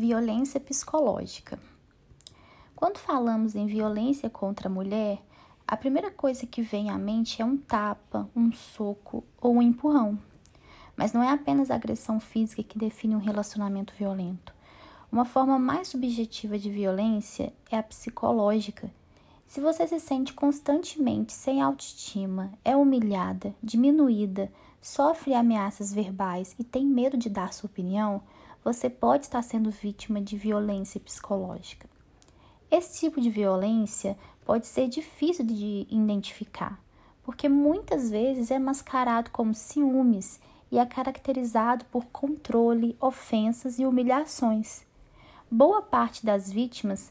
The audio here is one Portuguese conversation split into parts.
Violência psicológica. Quando falamos em violência contra a mulher, a primeira coisa que vem à mente é um tapa, um soco ou um empurrão. Mas não é apenas a agressão física que define um relacionamento violento. Uma forma mais subjetiva de violência é a psicológica. Se você se sente constantemente sem autoestima, é humilhada, diminuída, sofre ameaças verbais e tem medo de dar sua opinião, você pode estar sendo vítima de violência psicológica. Esse tipo de violência pode ser difícil de identificar, porque muitas vezes é mascarado como ciúmes e é caracterizado por controle, ofensas e humilhações. Boa parte das vítimas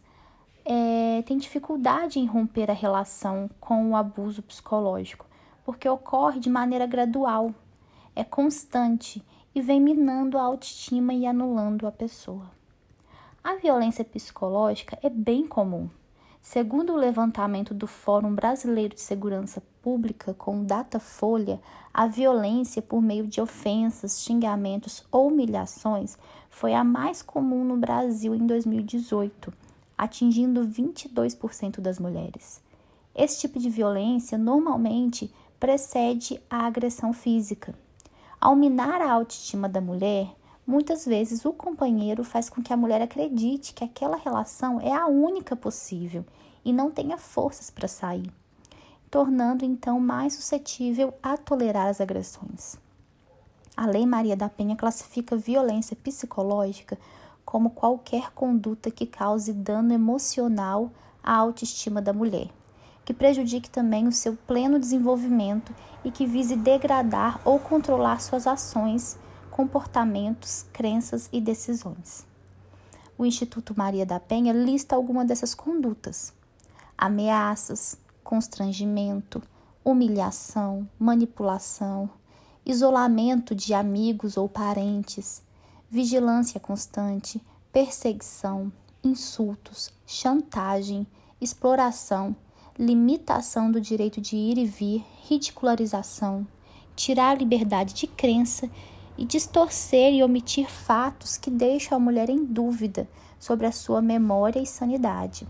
é, tem dificuldade em romper a relação com o abuso psicológico, porque ocorre de maneira gradual, é constante e vem minando a autoestima e anulando a pessoa. A violência psicológica é bem comum. Segundo o levantamento do Fórum Brasileiro de Segurança Pública com Datafolha, a violência por meio de ofensas, xingamentos ou humilhações foi a mais comum no Brasil em 2018, atingindo 22% das mulheres. Esse tipo de violência normalmente precede a agressão física. Ao minar a autoestima da mulher, muitas vezes o companheiro faz com que a mulher acredite que aquela relação é a única possível e não tenha forças para sair, tornando então mais suscetível a tolerar as agressões. A Lei Maria da Penha classifica violência psicológica como qualquer conduta que cause dano emocional à autoestima da mulher, que prejudique também o seu pleno desenvolvimento e que vise degradar ou controlar suas ações, comportamentos, crenças e decisões. O Instituto Maria da Penha lista algumas dessas condutas: ameaças, constrangimento, humilhação, manipulação, isolamento de amigos ou parentes, vigilância constante, perseguição, insultos, chantagem, exploração limitação do direito de ir e vir, ridicularização, tirar a liberdade de crença e distorcer e omitir fatos que deixam a mulher em dúvida sobre a sua memória e sanidade.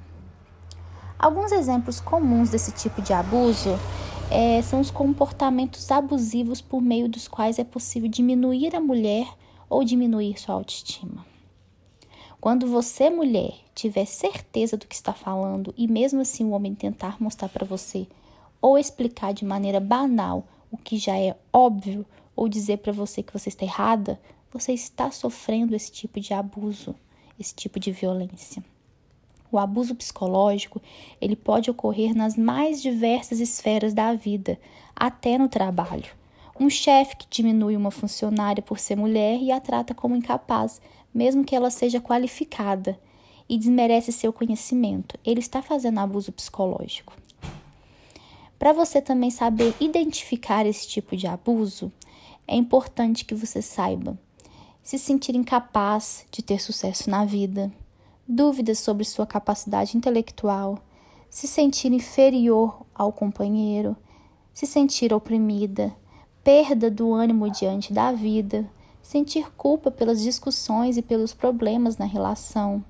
Alguns exemplos comuns desse tipo de abuso é, são os comportamentos abusivos por meio dos quais é possível diminuir a mulher ou diminuir sua autoestima. Quando você, mulher, tiver certeza do que está falando e mesmo assim o homem tentar mostrar para você ou explicar de maneira banal o que já é óbvio ou dizer para você que você está errada, você está sofrendo esse tipo de abuso, esse tipo de violência. O abuso psicológico, ele pode ocorrer nas mais diversas esferas da vida, até no trabalho. Um chefe que diminui uma funcionária por ser mulher e a trata como incapaz, mesmo que ela seja qualificada, e desmerece seu conhecimento. Ele está fazendo abuso psicológico. Para você também saber identificar esse tipo de abuso, é importante que você saiba se sentir incapaz de ter sucesso na vida, dúvidas sobre sua capacidade intelectual, se sentir inferior ao companheiro, se sentir oprimida, perda do ânimo diante da vida, sentir culpa pelas discussões e pelos problemas na relação,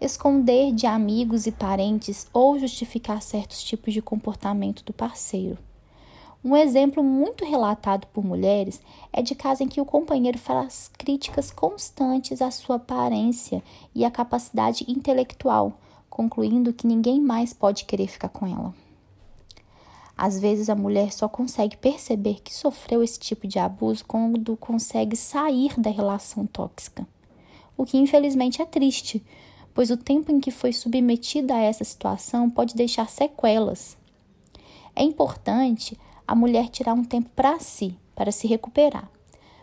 esconder de amigos e parentes ou justificar certos tipos de comportamento do parceiro. Um exemplo muito relatado por mulheres é de casos em que o companheiro faz críticas constantes à sua aparência e à capacidade intelectual, concluindo que ninguém mais pode querer ficar com ela. Às vezes a mulher só consegue perceber que sofreu esse tipo de abuso quando consegue sair da relação tóxica. O que infelizmente é triste, pois o tempo em que foi submetida a essa situação pode deixar sequelas. É importante a mulher tirar um tempo para si, para se recuperar,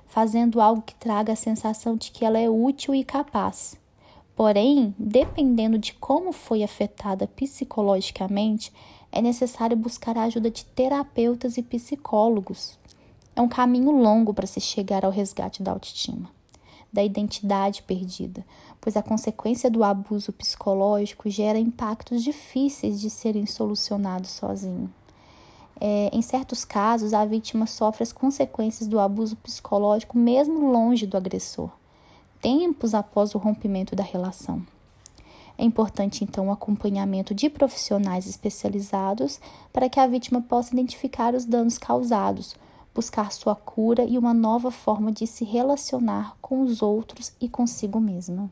fazendo algo que traga a sensação de que ela é útil e capaz. Porém, dependendo de como foi afetada psicologicamente, é necessário buscar a ajuda de terapeutas e psicólogos. É um caminho longo para se chegar ao resgate da autoestima, da identidade perdida, pois a consequência do abuso psicológico gera impactos difíceis de serem solucionados sozinho. É, em certos casos, a vítima sofre as consequências do abuso psicológico mesmo longe do agressor, tempos após o rompimento da relação. É importante, então, o acompanhamento de profissionais especializados para que a vítima possa identificar os danos causados, buscar sua cura e uma nova forma de se relacionar com os outros e consigo mesma.